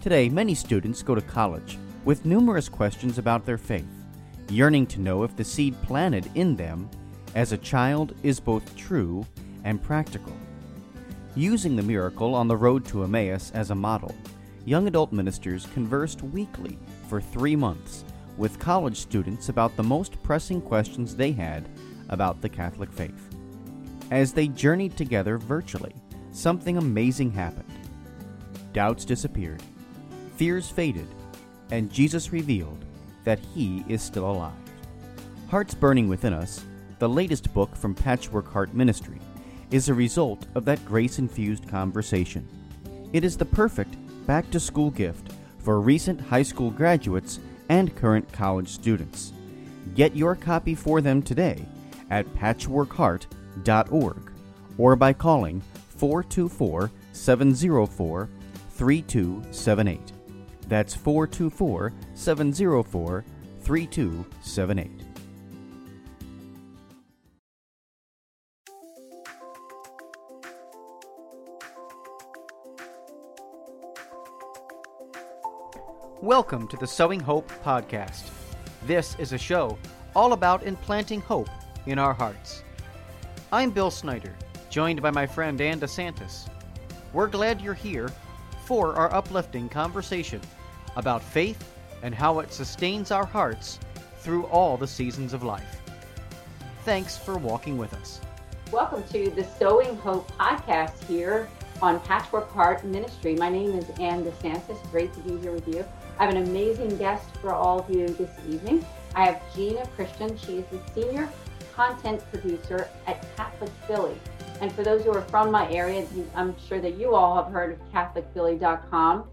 Today, many students go to college with numerous questions about their faith, yearning to know if the seed planted in them as a child is both true and practical. Using the miracle on the road to Emmaus as a model, young adult ministers conversed weekly for three months with college students about the most pressing questions they had about the Catholic faith. As they journeyed together virtually, something amazing happened. Doubts disappeared, fears faded, and Jesus revealed that He is still alive. Hearts Burning Within Us, the latest book from Patchwork Heart Ministry, is a result of that grace infused conversation. It is the perfect back to school gift for recent high school graduates and current college students. Get your copy for them today at patchworkheart.org or by calling 424 704 3278. That's 424 704 3278. Welcome to the Sowing Hope podcast. This is a show all about implanting hope in our hearts. I'm Bill Snyder, joined by my friend Ann DeSantis. We're glad you're here for our uplifting conversation about faith and how it sustains our hearts through all the seasons of life. Thanks for walking with us. Welcome to the Sowing Hope podcast here on Patchwork Heart Ministry. My name is Ann DeSantis. Great to be here with you. I have an amazing guest for all of you this evening. I have Gina Christian. She is the senior content producer at Catholic Philly. And for those who are from my area, I'm sure that you all have heard of CatholicPhilly.com.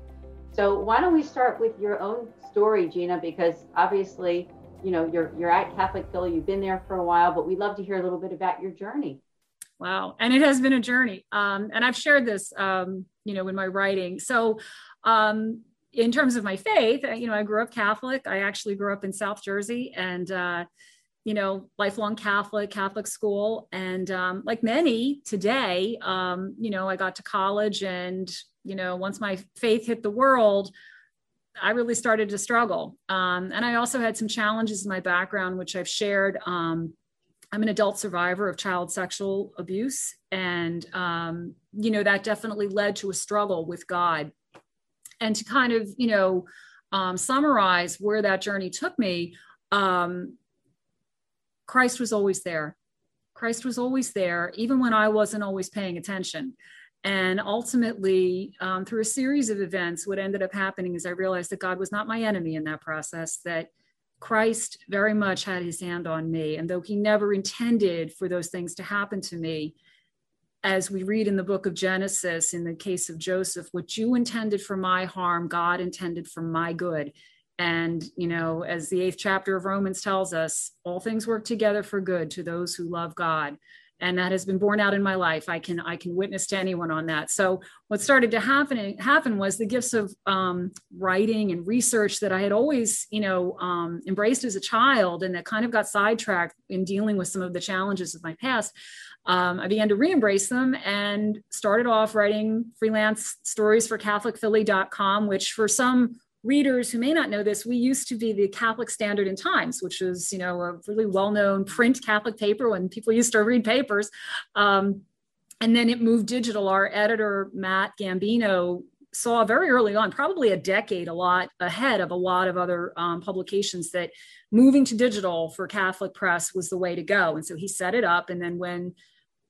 So why don't we start with your own story, Gina? Because obviously, you know, you're you're at Catholic Philly. You've been there for a while, but we'd love to hear a little bit about your journey. Wow, and it has been a journey. Um, and I've shared this, um, you know, in my writing. So um, in terms of my faith, you know, I grew up Catholic. I actually grew up in South Jersey and, uh, you know, lifelong Catholic, Catholic school. And um, like many today, um, you know, I got to college and, you know, once my faith hit the world, I really started to struggle. Um, and I also had some challenges in my background, which I've shared. Um, I'm an adult survivor of child sexual abuse. And, um, you know, that definitely led to a struggle with God and to kind of you know um, summarize where that journey took me um, christ was always there. Christ was always there even when i wasn't always paying attention. And ultimately um, through a series of events what ended up happening is i realized that god was not my enemy in that process that christ very much had his hand on me. And though he never intended for those things to happen to me as we read in the book of Genesis, in the case of Joseph, what you intended for my harm, God intended for my good. And, you know, as the eighth chapter of Romans tells us, all things work together for good to those who love God. And that has been borne out in my life. I can I can witness to anyone on that. So what started to happen happen was the gifts of um, writing and research that I had always, you know, um, embraced as a child, and that kind of got sidetracked in dealing with some of the challenges of my past um, I began to re-embrace them and started off writing freelance stories for CatholicPhilly.com, which for some readers who may not know this, we used to be the Catholic Standard and Times, which was, you know, a really well-known print Catholic paper when people used to read papers. Um, and then it moved digital. Our editor, Matt Gambino, saw very early on, probably a decade, a lot ahead of a lot of other um, publications, that moving to digital for Catholic press was the way to go. And so he set it up. And then when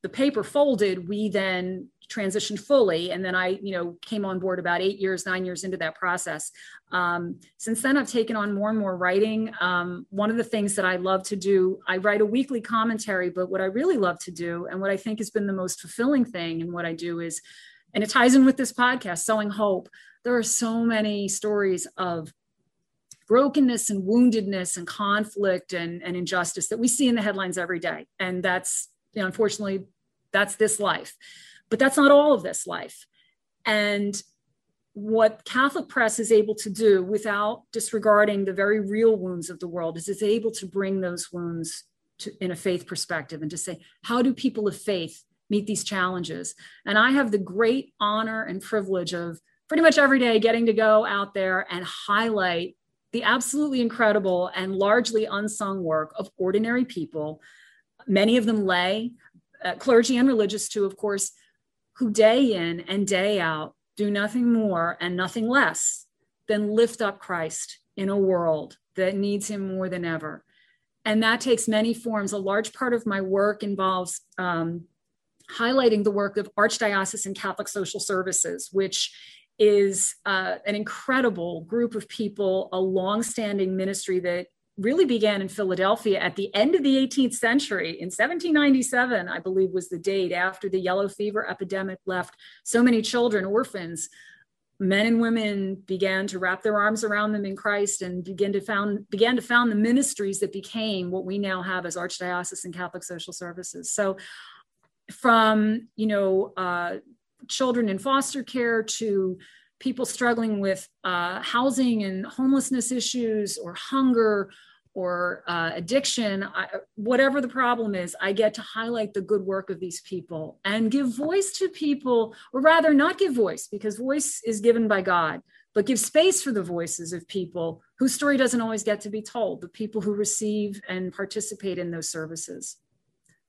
the paper folded, we then transitioned fully. And then I, you know, came on board about eight years, nine years into that process. Um, since then, I've taken on more and more writing. Um, one of the things that I love to do, I write a weekly commentary, but what I really love to do, and what I think has been the most fulfilling thing in what I do is, and it ties in with this podcast, Sowing Hope. There are so many stories of brokenness and woundedness and conflict and, and injustice that we see in the headlines every day. And that's you know, unfortunately, that's this life. But that's not all of this life. And what Catholic press is able to do without disregarding the very real wounds of the world is it's able to bring those wounds to, in a faith perspective and to say, how do people of faith meet these challenges? And I have the great honor and privilege of pretty much every day getting to go out there and highlight the absolutely incredible and largely unsung work of ordinary people, many of them lay, uh, clergy and religious too, of course, who day in and day out do nothing more and nothing less than lift up Christ in a world that needs him more than ever. And that takes many forms. A large part of my work involves um, highlighting the work of Archdiocesan Catholic Social Services, which is uh, an incredible group of people, a long-standing ministry that really began in Philadelphia at the end of the 18th century. In 1797, I believe was the date after the yellow fever epidemic left so many children orphans. Men and women began to wrap their arms around them in Christ and begin to found began to found the ministries that became what we now have as Archdiocesan Catholic Social Services. So, from you know uh, children in foster care to people struggling with uh, housing and homelessness issues or hunger or uh, addiction, I, whatever the problem is, I get to highlight the good work of these people and give voice to people, or rather, not give voice because voice is given by God, but give space for the voices of people whose story doesn't always get to be told, the people who receive and participate in those services.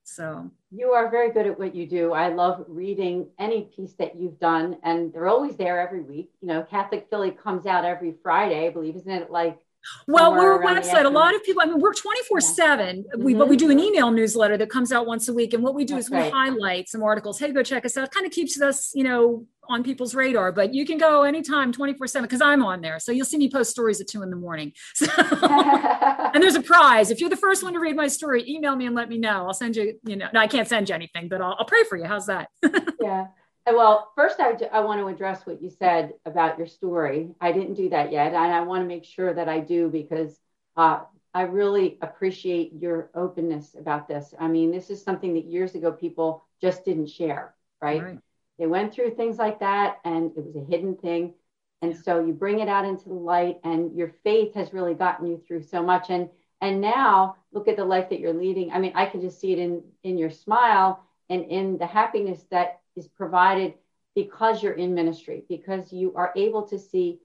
So you are very good at what you do. I love reading any piece that you've done, and they're always there every week. You know, Catholic Philly comes out every Friday, I believe, isn't it? Like well, we're a website. A lot of people, I mean, we're 24 7. We, but we do an email newsletter that comes out once a week. And what we do That's is we right. highlight some articles. Hey, go check us out. Kind of keeps us, you know, on people's radar, but you can go anytime 24 7 because I'm on there. So you'll see me post stories at two in the morning. So, and there's a prize. If you're the first one to read my story, email me and let me know. I'll send you, you know, no, I can't send you anything, but I'll, I'll pray for you. How's that? yeah. Well, first, I, I want to address what you said about your story. I didn't do that yet, and I want to make sure that I do because uh, I really appreciate your openness about this. I mean, this is something that years ago people just didn't share, right? right. They went through things like that, and it was a hidden thing. And so you bring it out into the light, and your faith has really gotten you through so much. And and now look at the life that you're leading. I mean, I can just see it in in your smile and in the happiness that is provided because you're in ministry, because you are able to see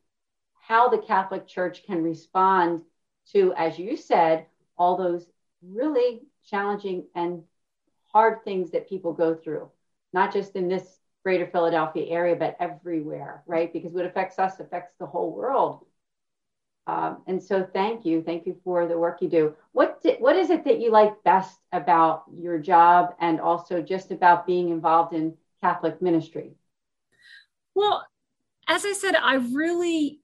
how the Catholic Church can respond to, as you said, all those really challenging and hard things that people go through, not just in this greater Philadelphia area, but everywhere, right? Because what affects us affects the whole world. Um, and so thank you. Thank you for the work you do. What, what is it that you like best about your job and also just about being involved in Catholic ministry? Well, as I said, I really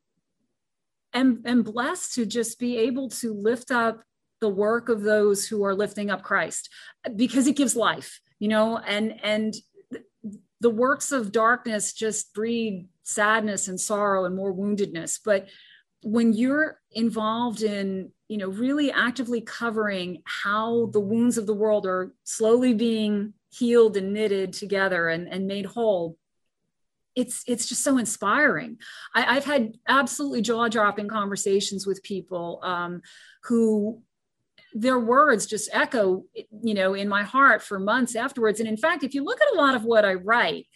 am, am blessed to just be able to lift up the work of those who are lifting up Christ because it gives life, you know, and and the works of darkness just breed sadness and sorrow and more woundedness. But when you're involved in, you know, really actively covering how the wounds of the world are slowly being healed and knitted together and, and made whole. It's it's just so inspiring. I, have had absolutely jaw-dropping conversations with people um, who their words just echo you know in my heart for months afterwards. And in fact if you look at a lot of what i write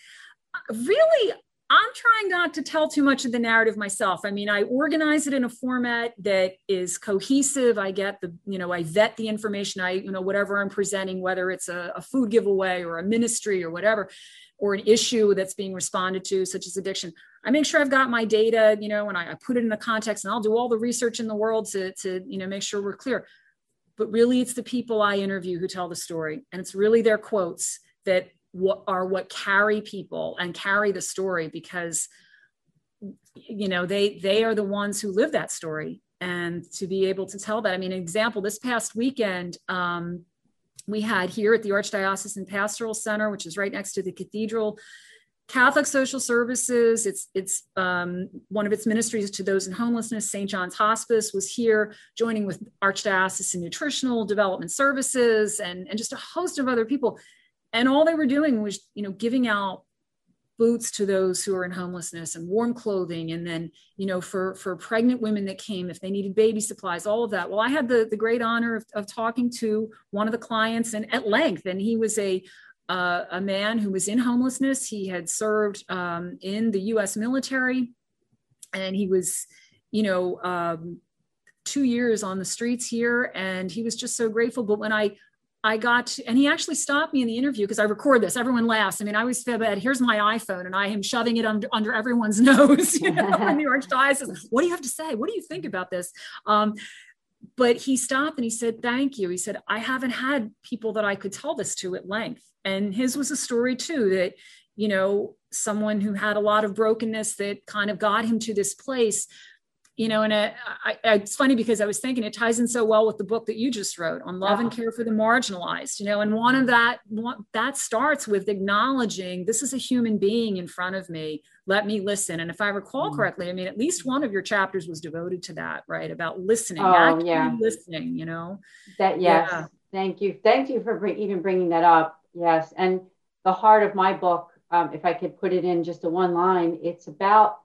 really I'm trying not to tell too much of the narrative myself. I mean, I organize it in a format that is cohesive. I get the, you know, I vet the information. I, you know, whatever I'm presenting, whether it's a, a food giveaway or a ministry or whatever, or an issue that's being responded to, such as addiction. I make sure I've got my data, you know, and I, I put it in a context and I'll do all the research in the world to, to, you know, make sure we're clear. But really, it's the people I interview who tell the story. And it's really their quotes that what are what carry people and carry the story because you know they they are the ones who live that story. And to be able to tell that i mean an example this past weekend um, we had here at the archdiocesan pastoral center which is right next to the cathedral catholic social services it's it's um, one of its ministries to those in homelessness st john's hospice was here joining with archdiocesan nutritional development services and, and just a host of other people and all they were doing was you know giving out boots to those who are in homelessness and warm clothing and then you know for for pregnant women that came if they needed baby supplies all of that well i had the the great honor of, of talking to one of the clients and at length and he was a uh, a man who was in homelessness. He had served um, in the US military and he was, you know, um, two years on the streets here. And he was just so grateful. But when I I got, to, and he actually stopped me in the interview because I record this. Everyone laughs. I mean, I always feel bad. Here's my iPhone, and I am shoving it under, under everyone's nose. You know, in the archdiocese. What do you have to say? What do you think about this? Um, but he stopped and he said, "Thank you." He said, "I haven't had people that I could tell this to at length." And his was a story too that, you know, someone who had a lot of brokenness that kind of got him to this place you know, and it, I, it's funny because I was thinking it ties in so well with the book that you just wrote on love yeah. and care for the marginalized, you know, and one of that, one, that starts with acknowledging this is a human being in front of me. Let me listen. And if I recall mm correctly, I mean, at least one of your chapters was devoted to that, right? About listening, oh, yeah. listening, you know? That, yes. Yeah. Thank you. Thank you for bring, even bringing that up. Yes. And the heart of my book, um, if I could put it in just a one line, it's about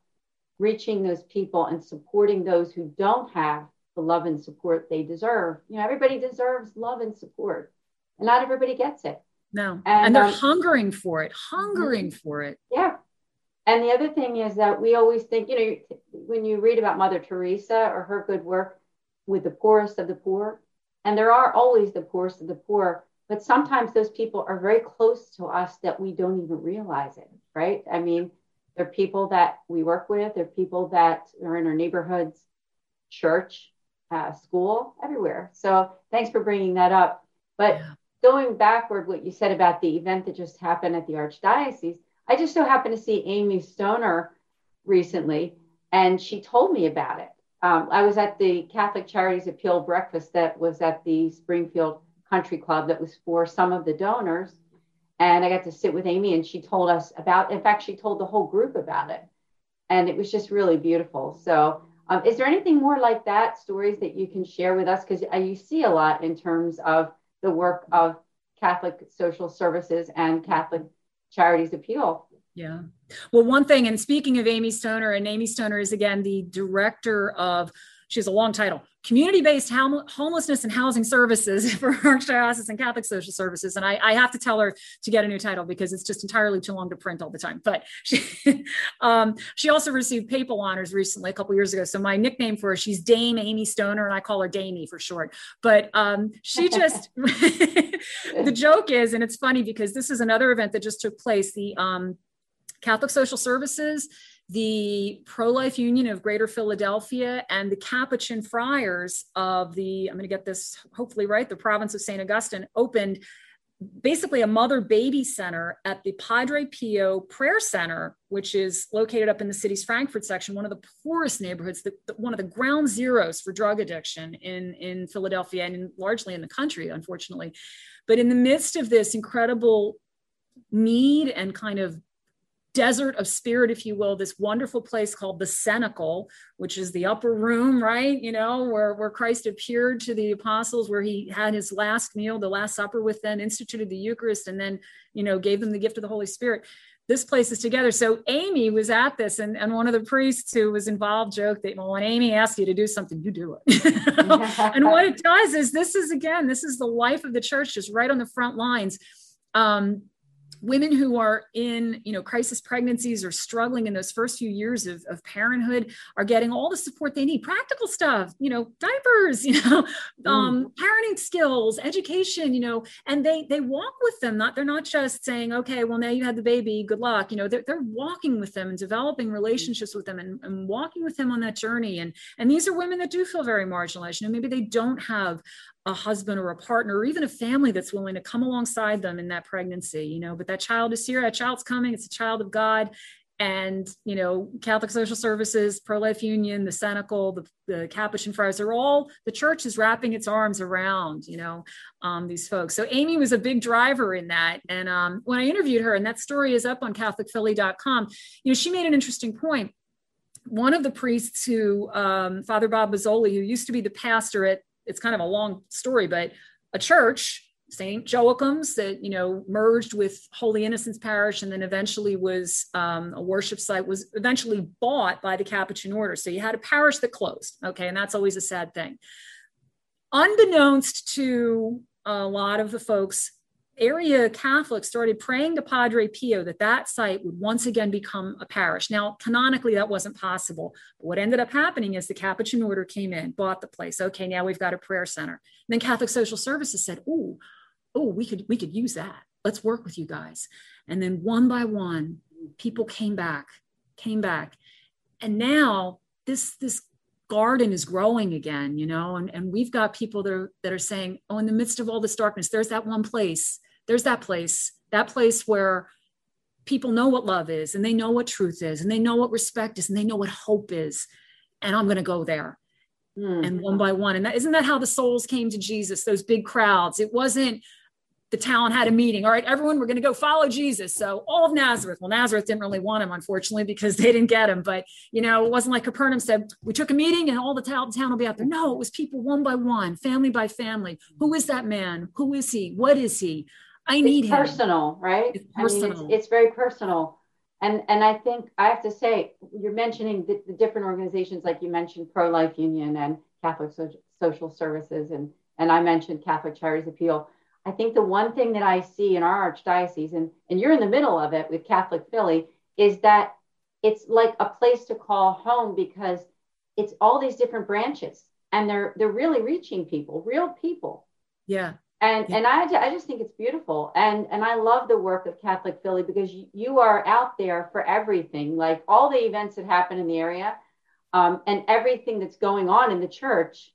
reaching those people and supporting those who don't have the love and support they deserve. You know, everybody deserves love and support, and not everybody gets it. No, and, and they're um, hungering for it, hungering mm-hmm. for it. Yeah. And the other thing is that we always think, you know, when you read about Mother Teresa or her good work with the poorest of the poor, and there are always the poorest of the poor, but sometimes those people are very close to us that we don't even realize it, right? I mean, they're people that we work with. They're people that are in our neighborhoods, church, uh, school, everywhere. So thanks for bringing that up. But yeah. going backward, what you said about the event that just happened at the Archdiocese, I just so happened to see Amy Stoner recently, and she told me about it. Um, I was at the Catholic Charities Appeal breakfast that was at the Springfield Country Club that was for some of the donors and I got to sit with Amy, and she told us about. In fact, she told the whole group about it, and it was just really beautiful. So, um, is there anything more like that? Stories that you can share with us because uh, you see a lot in terms of the work of Catholic Social Services and Catholic Charities Appeal. Yeah. Well, one thing, and speaking of Amy Stoner, and Amy Stoner is again the director of she has a long title. Community-based homelessness and housing services for archdiocese and catholic social services. And I, I, have to tell her to get a new title because it's just entirely too long to print all the time. But she, um, she also received papal honors recently a couple years ago. So my nickname for her she's dame amy stoner and i call her damie for short. But um, she just the joke is and it's funny because this is another event that just took place the um, catholic social services the Pro Life Union of Greater Philadelphia and the Capuchin Friars of the, I'm going to get this hopefully right, the province of St. Augustine opened basically a mother baby center at the Padre Pio Prayer Center, which is located up in the city's Frankford section, one of the poorest neighborhoods, the, the, one of the ground zeros for drug addiction in, in Philadelphia and in, largely in the country, unfortunately. But in the midst of this incredible need and kind of desert of spirit, if you will, this wonderful place called the Cenacle, which is the upper room, right? You know, where, where Christ appeared to the apostles, where he had his last meal, the Last Supper with them, instituted the Eucharist, and then, you know, gave them the gift of the Holy Spirit. This place is together. So Amy was at this, and, and one of the priests who was involved joked that, well, when Amy asks you to do something, you do it. and what it does is this is, again, this is the life of the church, just right on the front lines. Um, women who are in you know crisis pregnancies or struggling in those first few years of, of parenthood are getting all the support they need. Practical stuff you know diapers you know mm. um, parenting skills education you know and they they walk with them. Not they're not just saying okay well now you had the baby good luck. You know they're, they're walking with them and developing relationships with them and, and walking with them on that journey. And and these are women that do feel very marginalized. You know maybe they don't have a husband or a partner or even a family that's willing to come alongside them in that pregnancy you know but that child is here that child's coming it's a child of god. And you know catholic social services pro-life union the cenacle the, the capuchin friars are all the church is wrapping its arms around you know um, these folks. So amy was a big driver in that. And um, when i interviewed her and that story is up on catholicphilly.com you know she made an interesting point. One of the priests who um, father bob Bozzoli, who used to be the pastor at it's kind of a long story, but a church, St. Joachim's, that you know merged with Holy Innocents Parish, and then eventually was um, a worship site, was eventually bought by the Capuchin Order. So you had a parish that closed. Okay, and that's always a sad thing. Unbeknownst to a lot of the folks area Catholics started praying to Padre Pio that that site would once again become a parish. Now, canonically, that wasn't possible. But what ended up happening is the Capuchin order came in, bought the place. Okay, now we've got a prayer center. And then Catholic Social Services said, "Oh, oh, we could we could use that. Let's work with you guys." And then one by one, people came back, came back, and now this this garden is growing again, you know, and, and we've got people that are, that are saying, oh, in the midst of all this darkness, there's that one place, there's that place, that place where people know what love is and they know what truth is and they know what respect is and they know what hope is. And I'm going to go there. Mm. And one by one. And that, isn't that how the souls came to Jesus, those big crowds? It wasn't, the town had a meeting. All right, everyone, we're going to go follow Jesus. So all of Nazareth. Well, Nazareth didn't really want him, unfortunately, because they didn't get him. But you know, it wasn't like Capernaum said, we took a meeting and all the town, town will be out there. No, it was people one by one, family by family. Who is that man? Who is he? What is he? I need it's personal, him. right? It's personal. I mean, it's, it's, very personal. And and I think I have to say, you're mentioning the, the different organizations, like you mentioned Pro Life Union and Catholic so- Social Services, and and I mentioned Catholic Charities Appeal I think the one thing that I see in our archdiocese, and, and you're in the middle of it with Catholic Philly, is that it's like a place to call home because it's all these different branches and they're they're really reaching people, real people. Yeah. And yeah. and I, I just think it's beautiful. And and I love the work of Catholic Philly because you, you are out there for everything, like all the events that happen in the area um, and everything that's going on in the church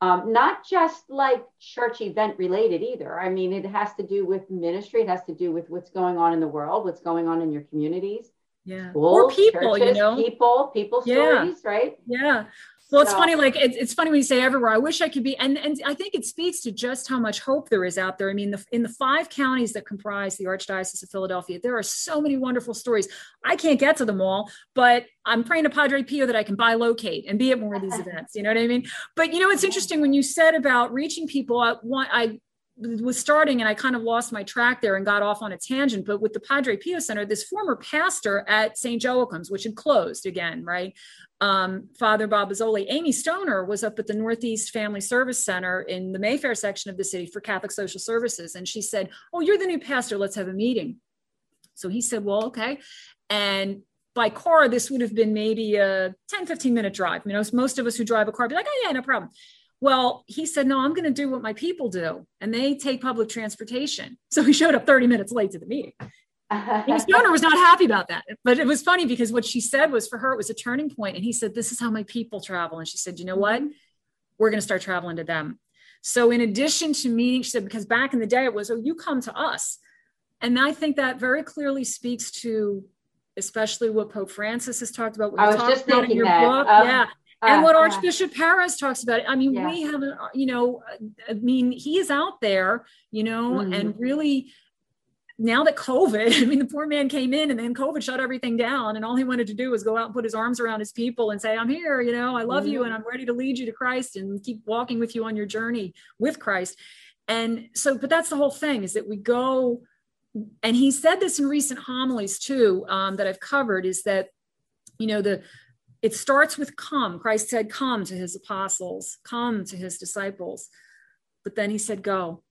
um, not just like church event related either. I mean, it has to do with ministry. It has to do with what's going on in the world, what's going on in your communities. Yeah. Schools, or people, churches, you know, people, people yeah. stories, right? Yeah. Well, it's so, funny. Like it's, it's funny when you say everywhere. I wish I could be, and and I think it speaks to just how much hope there is out there. I mean, the, in the five counties that comprise the Archdiocese of Philadelphia, there are so many wonderful stories. I can't get to them all, but I'm praying to Padre Pio that I can bilocate and be at more of these events. You know what I mean? But you know, it's interesting when you said about reaching people. I, want I was starting and I kind of lost my track there and got off on a tangent. But with the Padre Pio Center, this former pastor at St. Joachim's, which had closed again, right? Um, Father Bob Bozzoli, Amy Stoner was up at the Northeast Family Service Center in the Mayfair section of the city for Catholic Social Services. And she said, Oh, you're the new pastor. Let's have a meeting. So he said, Well, okay. And by car, this would have been maybe a 10, 15 minute drive. You know, most of us who drive a car be like, Oh, yeah, no problem. Well, he said, No, I'm going to do what my people do. And they take public transportation. So he showed up 30 minutes late to the meeting. His donor was not happy about that. But it was funny because what she said was for her, it was a turning point. And he said, This is how my people travel. And she said, You know what? Mm-hmm. We're going to start traveling to them. So, in addition to meeting, she said, because back in the day it was, Oh, you come to us. And I think that very clearly speaks to especially what Pope Francis has talked about. What I was just thinking your that. book. Um, yeah and what uh, Archbishop Pérez talks about. I mean, we have, you know, I mean, he is out there, you know, mm-hmm. and really now that COVID, I mean, the poor man came in and then COVID shut everything down, and all he wanted to do was go out and put his arms around his people and say, I'm here, you know, I love mm-hmm. you and I'm ready to lead you to Christ and keep walking with you on your journey with Christ. And so, but that's the whole thing is that we go, and he said this in recent homilies too, um, that I've covered, is that, you know, the it starts with come. Christ said, Come to his apostles, come to his disciples. But then he said, Go,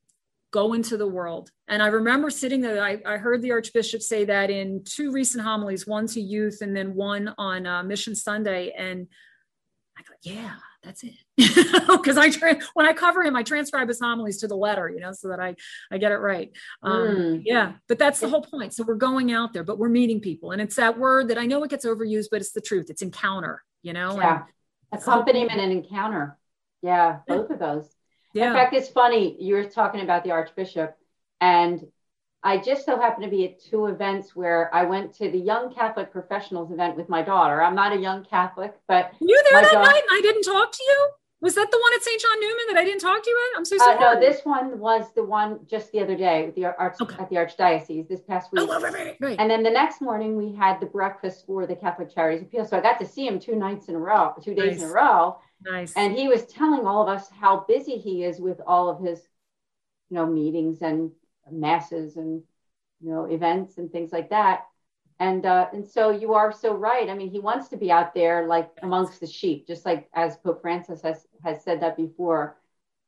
go into the world. And I remember sitting there, I, I heard the Archbishop say that in two recent homilies, one to youth and then one on uh, Mission Sunday. And I thought, Yeah, that's it. Because I tra- when I cover him, I transcribe his homilies to the letter, you know, so that I I get it right. Um, mm. Yeah, but that's the whole point. So we're going out there, but we're meeting people, and it's that word that I know it gets overused, but it's the truth. It's encounter, you know. Yeah, and accompaniment and encounter. Yeah, both of those. Yeah. In fact, it's funny. You were talking about the Archbishop, and I just so happened to be at two events where I went to the Young Catholic Professionals event with my daughter. I'm not a young Catholic, but Were you there that daughter, night and I didn't talk to you? Was that the one at St. John Neumann that I didn't talk to you at? I'm so sorry. Uh, no, this one was the one just the other day the arch, okay. at the Archdiocese this past week. Oh, right, right, right. And then the next morning we had the breakfast for the Catholic Charities Appeal. So I got to see him two nights in a row, two days nice. in a row. Nice. And he was telling all of us how busy he is with all of his, you know, meetings and masses and you know events and things like that. And uh, and so you are so right. I mean he wants to be out there like amongst the sheep just like as pope francis has has said that before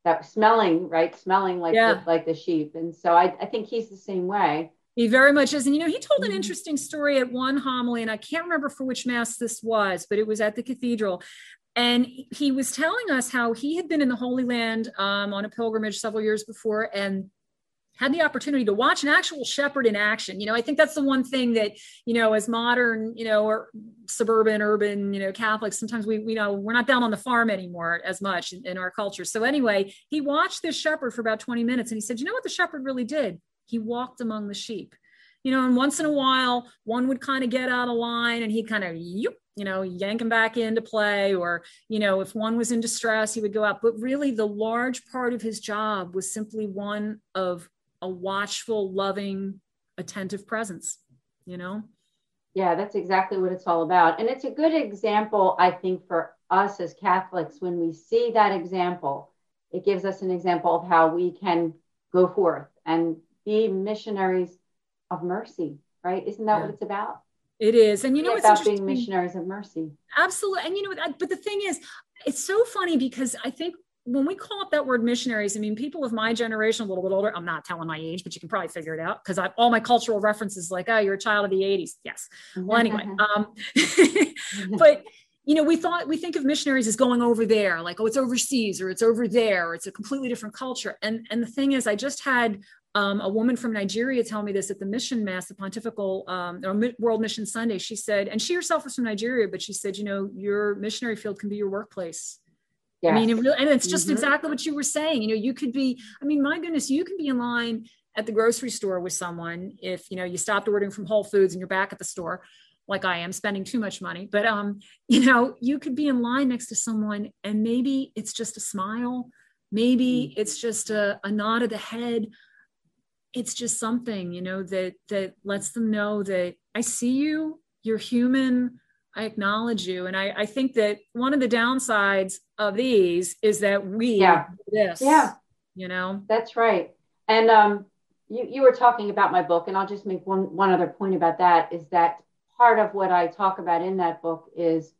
that smelling right? Smelling like yeah. the, like the sheep. And so I, I think he's the same way. He very much is. And you know he told an mm-hmm. interesting story at one homily and i can't remember for which mass this was but it was at the cathedral. And he was telling us how he had been in the holy land um, on a pilgrimage several years before and had the opportunity to watch an actual shepherd in action. You know, I think that's the one thing that, you know, as modern, you know, or suburban, urban, you know, Catholics, sometimes we, we know we're not down on the farm anymore as much in, in our culture. So anyway, he watched this shepherd for about 20 minutes and he said, you know what the shepherd really did? He walked among the sheep. You know, and once in a while, one would kind of get out of line and he'd kind of, you know, yank him back into play. Or, you know, if one was in distress, he would go out. But really, the large part of his job was simply one of a watchful, loving, attentive presence, you know? Yeah, that's exactly what it's all about. And it's a good example, I think, for us as Catholics. When we see that example, it gives us an example of how we can go forth and be missionaries of mercy, right? Isn't that yeah. what it's about? It is. And you know, it's about being missionaries of mercy. Absolutely. And you know, but the thing is, it's so funny because I think when we call up that word missionaries, I mean, people of my generation, a little bit older, I'm not telling my age, but you can probably figure it out because I've all my cultural references like, oh, you're a child of the 80s. Yes. Well, anyway, um, but you know, we thought we think of missionaries as going over there, like, oh, it's overseas or it's over there, or it's a completely different culture. And and the thing is, I just had um, a woman from Nigeria tell me this at the mission mass, the Pontifical um, or World Mission Sunday. She said, and she herself was from Nigeria, but she said, you know, your missionary field can be your workplace Yes. I mean, it really, and it's just mm-hmm. exactly what you were saying. You know, you could be, I mean, my goodness, you can be in line at the grocery store with someone if, you know, you stopped ordering from Whole Foods and you're back at the store like I am spending too much money. But, um, you know, you could be in line next to someone and maybe it's just a smile. Maybe mm-hmm. it's just a, a nod of the head. It's just something, you know, that, that lets them know that I see you, you're human I acknowledge you. And I, I think that one of the downsides of these is that we yeah. this. Yeah. You know? That's right. And um you, you were talking about my book, and I'll just make one one other point about that is that part of what I talk about in that book is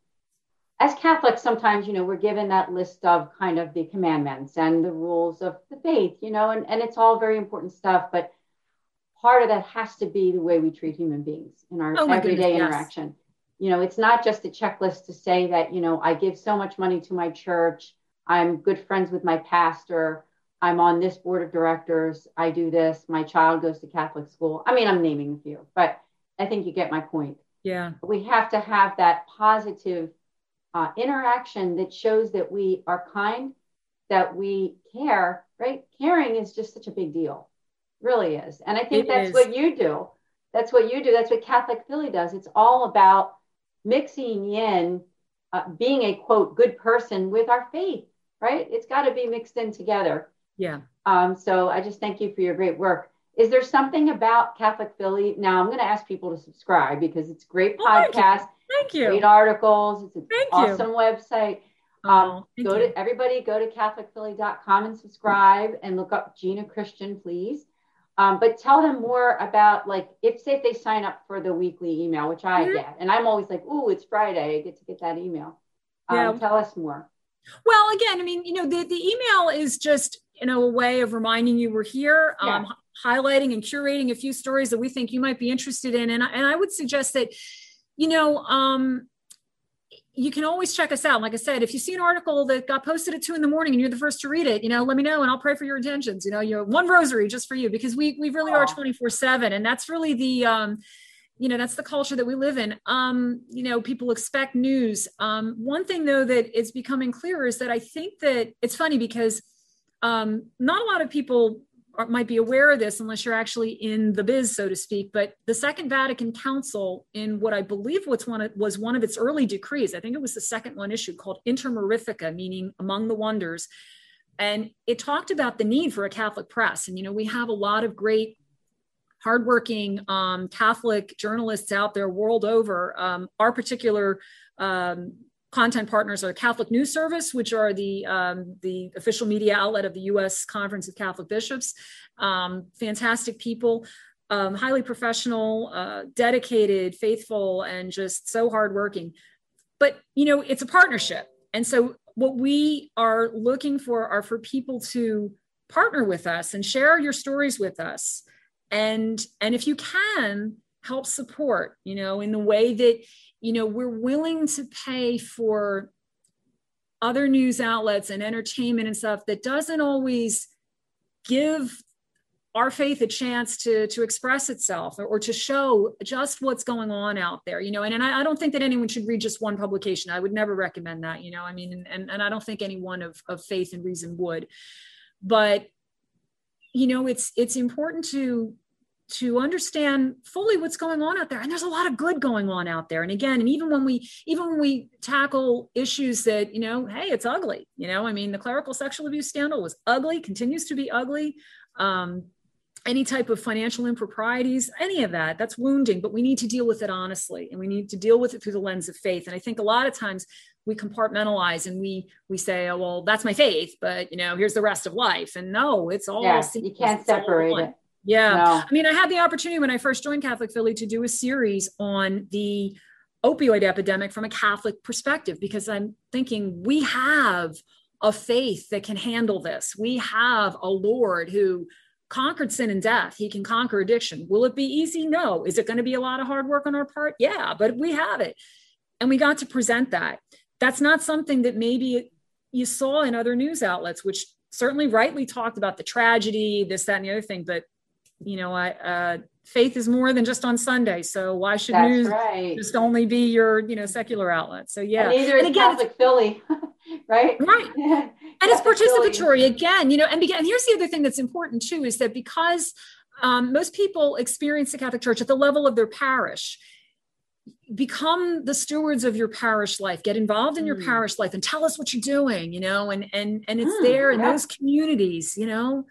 as Catholics, sometimes, you know, we're given that list of kind of the commandments and the rules of the faith, you know, and, and it's all very important stuff. But part of that has to be the way we treat human beings in our oh everyday goodness, interaction. You know it's not just a checklist to say that you know i give so much money to my church i'm good friends with my pastor i'm on this board of directors i do this my child goes to catholic school. I mean i'm naming a few but i think you get my point. Yeah. We have to have that positive uh, interaction that shows that we are kind that we care right? Caring is just such a big deal. Really is. And i think it that's is. what you do. That's what you do. That's what catholic philly does. It's all about mixing in uh, being a quote good person with our faith, right? It's got to be mixed in together. Yeah. Um, so I just thank you for your great work. Is there something about Catholic Philly? Now I'm going to ask people to subscribe because it's great podcast. Oh, thank, you. Great articles. It's an thank awesome you. website. Oh, um, go you. to everybody go to catholicphilly.com and subscribe and look up Gina Christian, please. Um, but tell them more about like if say if they sign up for the weekly email, which I mm-hmm. get, and I'm always like, oh, it's Friday! I get to get that email." Um, yeah. Tell us more. Well, again, I mean, you know, the the email is just you know a way of reminding you we're here, yeah. um, highlighting and curating a few stories that we think you might be interested in, and and I would suggest that, you know, um, you can always check us out. Like I said, if you see an article that got posted at two in the morning and you're the first to read it, you know, let me know and I'll pray for your intentions. You know, you one rosary just for you because we we really are 24 seven, and that's really the um, you know that's the culture that we live in. Um, you know, people expect news. Um, one thing though that is becoming clearer is that I think that it's funny because um, not a lot of people might be aware of this unless you're actually in the biz, so to speak. But the Second Vatican Council, in what I believe was one of, was one of its early decrees, I think it was the second one issued called Inter Mirifica, meaning among the wonders. And it talked about the need for a Catholic press. And, you know, we have a lot of great hardworking um, Catholic journalists out there world over. Um, our particular um, content partners are Catholic News Service, which are the um, the official media outlet of the U.S. Conference of Catholic Bishops. Um, fantastic people, um, highly professional, uh, dedicated, faithful, and just so hardworking. But you know, it's a partnership, and so what we are looking for are for people to partner with us and share your stories with us and and if you can help support you know in the way that you know we're willing to pay for other news outlets and entertainment and stuff that doesn't always give our faith a chance to to express itself or, or, to show just what's going on out there you know and, and I, I, don't think that anyone should read just one publication. I would never recommend that you know i mean and, and i don't think anyone of, of faith and reason would. But you know it's it's important to to understand fully what's going on out there and there's a lot of good going on out there and again and even when we even when we tackle issues that you know hey it's ugly you know i mean the clerical sexual abuse scandal was ugly continues to be ugly um, any type of financial improprieties, any of that, that's wounding, but we need to deal with it honestly and we need to deal with it through the lens of faith. And I think a lot of times we compartmentalize and we we say, oh, well, that's my faith, but you know, here's the rest of life. And no, it's all yeah, you can't separate it. Yeah. No. I mean, I had the opportunity when I first joined Catholic Philly to do a series on the opioid epidemic from a Catholic perspective because I'm thinking we have a faith that can handle this. We have a Lord who conquered sin and death. He can conquer addiction. Will it be easy? No. Is it going to be a lot of hard work on our part? Yeah, but we have it. And we got to present that. That's not something that maybe you saw in other news outlets, which certainly rightly talked about the tragedy, this, that, and the other thing. But, you know, I, uh, faith is more than just on Sunday. So why should That's news right. just only be your, you know, secular outlet? So yeah. And and again, Catholic Philly, right? Right. and it's participatory again you know and, begin, and here's the other thing that's important too is that because um, most people experience the catholic church at the level of their parish become the stewards of your parish life get involved in your mm. parish life and tell us what you're doing you know and and and it's mm, there in yeah. those communities you know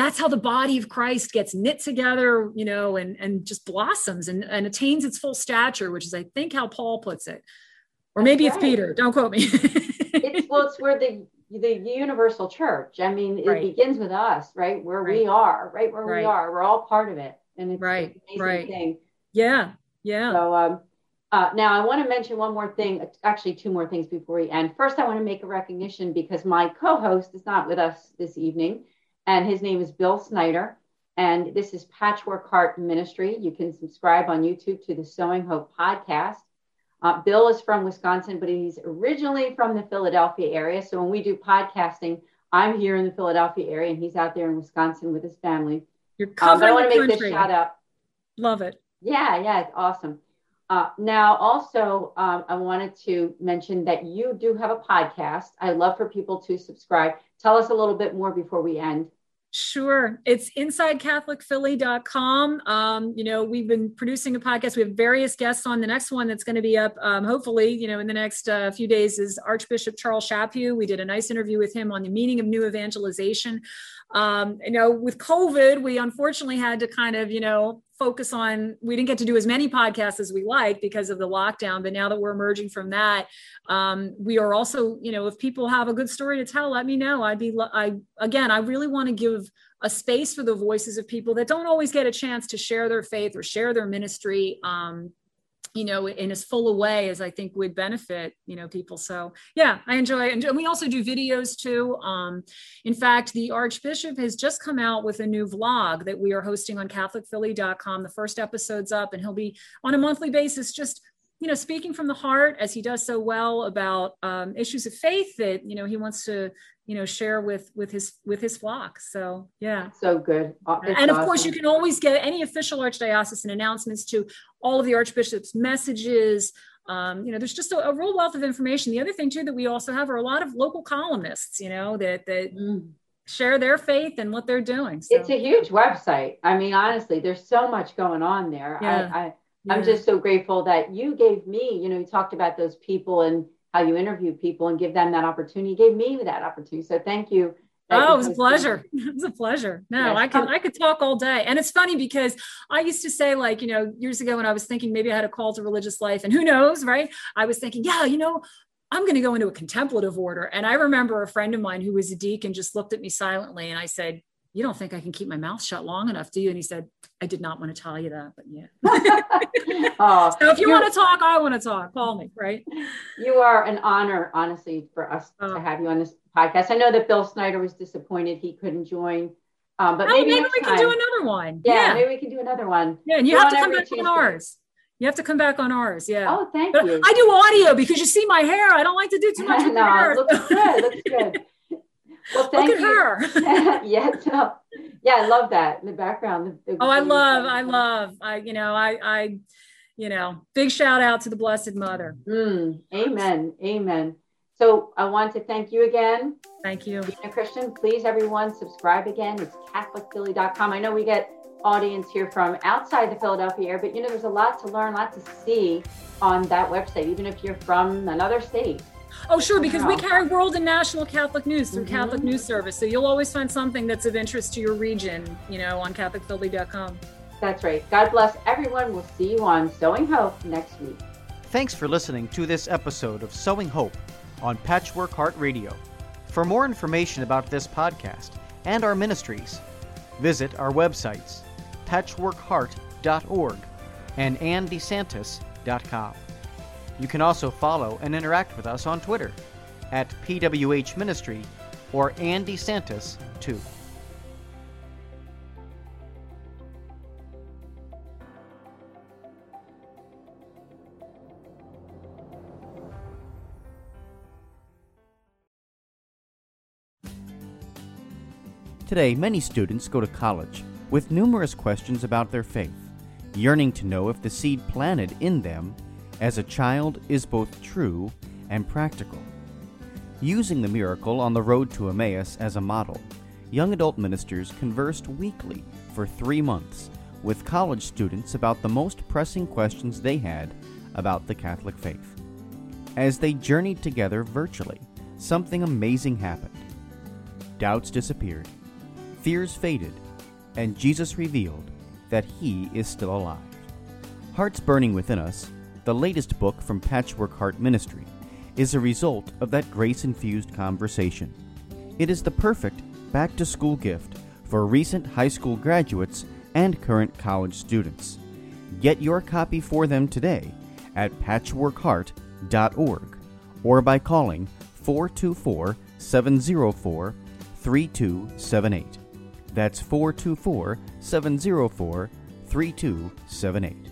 that's how the body of christ gets knit together you know and and just blossoms and, and attains its full stature which is i think how paul puts it or maybe it's peter don't quote me it's well it's where the the universal church. I mean, right. it begins with us, right? Where right. we are, right where right. we are. We're all part of it, and it's right, an amazing right. thing. Yeah, yeah. So, um, uh, now I want to mention one more thing. Actually, two more things before we end. First, I want to make a recognition because my co-host is not with us this evening, and his name is Bill Snyder. And this is Patchwork Heart Ministry. You can subscribe on YouTube to the Sowing Hope podcast. Uh, Bill is from Wisconsin, but he's originally from the Philadelphia area. So when we do podcasting, I'm here in the Philadelphia area, and he's out there in Wisconsin with his family. You're covering um, I want to make this shout out. Love it. Yeah, yeah, it's awesome. Uh, now, also, um, I wanted to mention that you do have a podcast. I love for people to subscribe. Tell us a little bit more before we end. Sure. It's insidecatholicphilly.com. Um, you know, we've been producing a podcast. We have various guests on. The next one that's going to be up, um, hopefully, you know, in the next uh, few days is Archbishop Charles Chaput. We did a nice interview with him on the meaning of new evangelization. Um, you know, with COVID, we unfortunately had to kind of, you know, focus on we didn't get to do as many podcasts as we like because of the lockdown but now that we're emerging from that um, we are also you know if people have a good story to tell let me know. I'd be i again i really want to give a space for the voices of people that don't always get a chance to share their faith or share their ministry um, you know, in as full a way as I think would benefit, you know, people. So yeah, I enjoy. And we also do videos too. Um, in fact, the Archbishop has just come out with a new vlog that we are hosting on CatholicPhilly.com. The first episode's up and he'll be on a monthly basis, just you know, speaking from the heart as he does so well about um, issues of faith that you know he wants to you know share with with his with his flock. So yeah, so good. It's and of awesome. course, you can always get any official archdiocesan announcements to all of the archbishop's messages. Um, you know, there's just a, a, real wealth of information. The other thing too that we also have are a lot of local columnists. You know that that. Mm share their faith and what they're doing. So. It's a huge website. I mean, honestly, there's so much going on there. Yeah. I, I yeah. I'm just so grateful that you gave me, you know, you talked about those people and how you interview people and give them that opportunity. You gave me that opportunity. So thank you. Oh, it was a pleasure. It was a pleasure. No, yes. I could I could talk all day. And it's funny because I used to say, like, you know, years ago when I was thinking maybe I had a call to religious life, and who knows, right? I was thinking, yeah, you know, I'm going to go into a contemplative order. And I remember a friend of mine who was a deacon just looked at me silently and I said, you don't think I can keep my mouth shut long enough, do you? And he said, I did not want to tell you that, but yeah. oh, so if you want to talk, I want to talk. Call me, right? You are an honor, honestly, for us oh. to have you on this podcast. I know that Bill Snyder was disappointed he couldn't join. Um, but oh, maybe, maybe we time. can do another one. Yeah, yeah, maybe we can do another one. Yeah, and you have to come back on ours. You have to come back on ours. Yeah. Oh, thank but you. I do audio because you see my hair. I don't like to do too much. no, hair. looks good. Looks good. Well, thank Look at you. her. yeah, so, yeah, I love that in the background. The, the, oh, I love, I love, I, you know, I, I, you know, big shout out to the Blessed Mother. Mm, amen. Amen. So I want to thank you again. Thank you. Being a Christian, please everyone subscribe again. It's CatholicPhilly.com. I know we get audience here from outside the Philadelphia area, but you know, there's a lot to learn, a lot to see on that website, even if you're from another state. Oh, sure, because we carry world and national Catholic news through mm-hmm. Catholic News Service. So you'll always find something that's of interest to your region, you know, on CatholicPhilly.com. That's right. God bless everyone. We'll see you on Sowing Hope next week. Thanks for listening to this episode of Sowing Hope on Patchwork Heart Radio. For more information about this podcast and our ministries, visit our websites patchworkheart.org and andesantis.com. You can also follow and interact with us on Twitter at PWH Ministry or Andy Santis 2. Today, many students go to college with numerous questions about their faith, yearning to know if the seed planted in them as a child is both true and practical. Using the miracle on the road to Emmaus as a model, young adult ministers conversed weekly for three months with college students about the most pressing questions they had about the Catholic faith. As they journeyed together virtually, something amazing happened. Doubts disappeared, fears faded, and Jesus revealed that He is still alive. Hearts burning within us, the latest book from Patchwork Heart Ministry, is a result of that grace infused conversation. It is the perfect back to school gift for recent high school graduates and current college students. Get your copy for them today at patchworkheart.org or by calling 424 704 3278. That's 424 704 3278.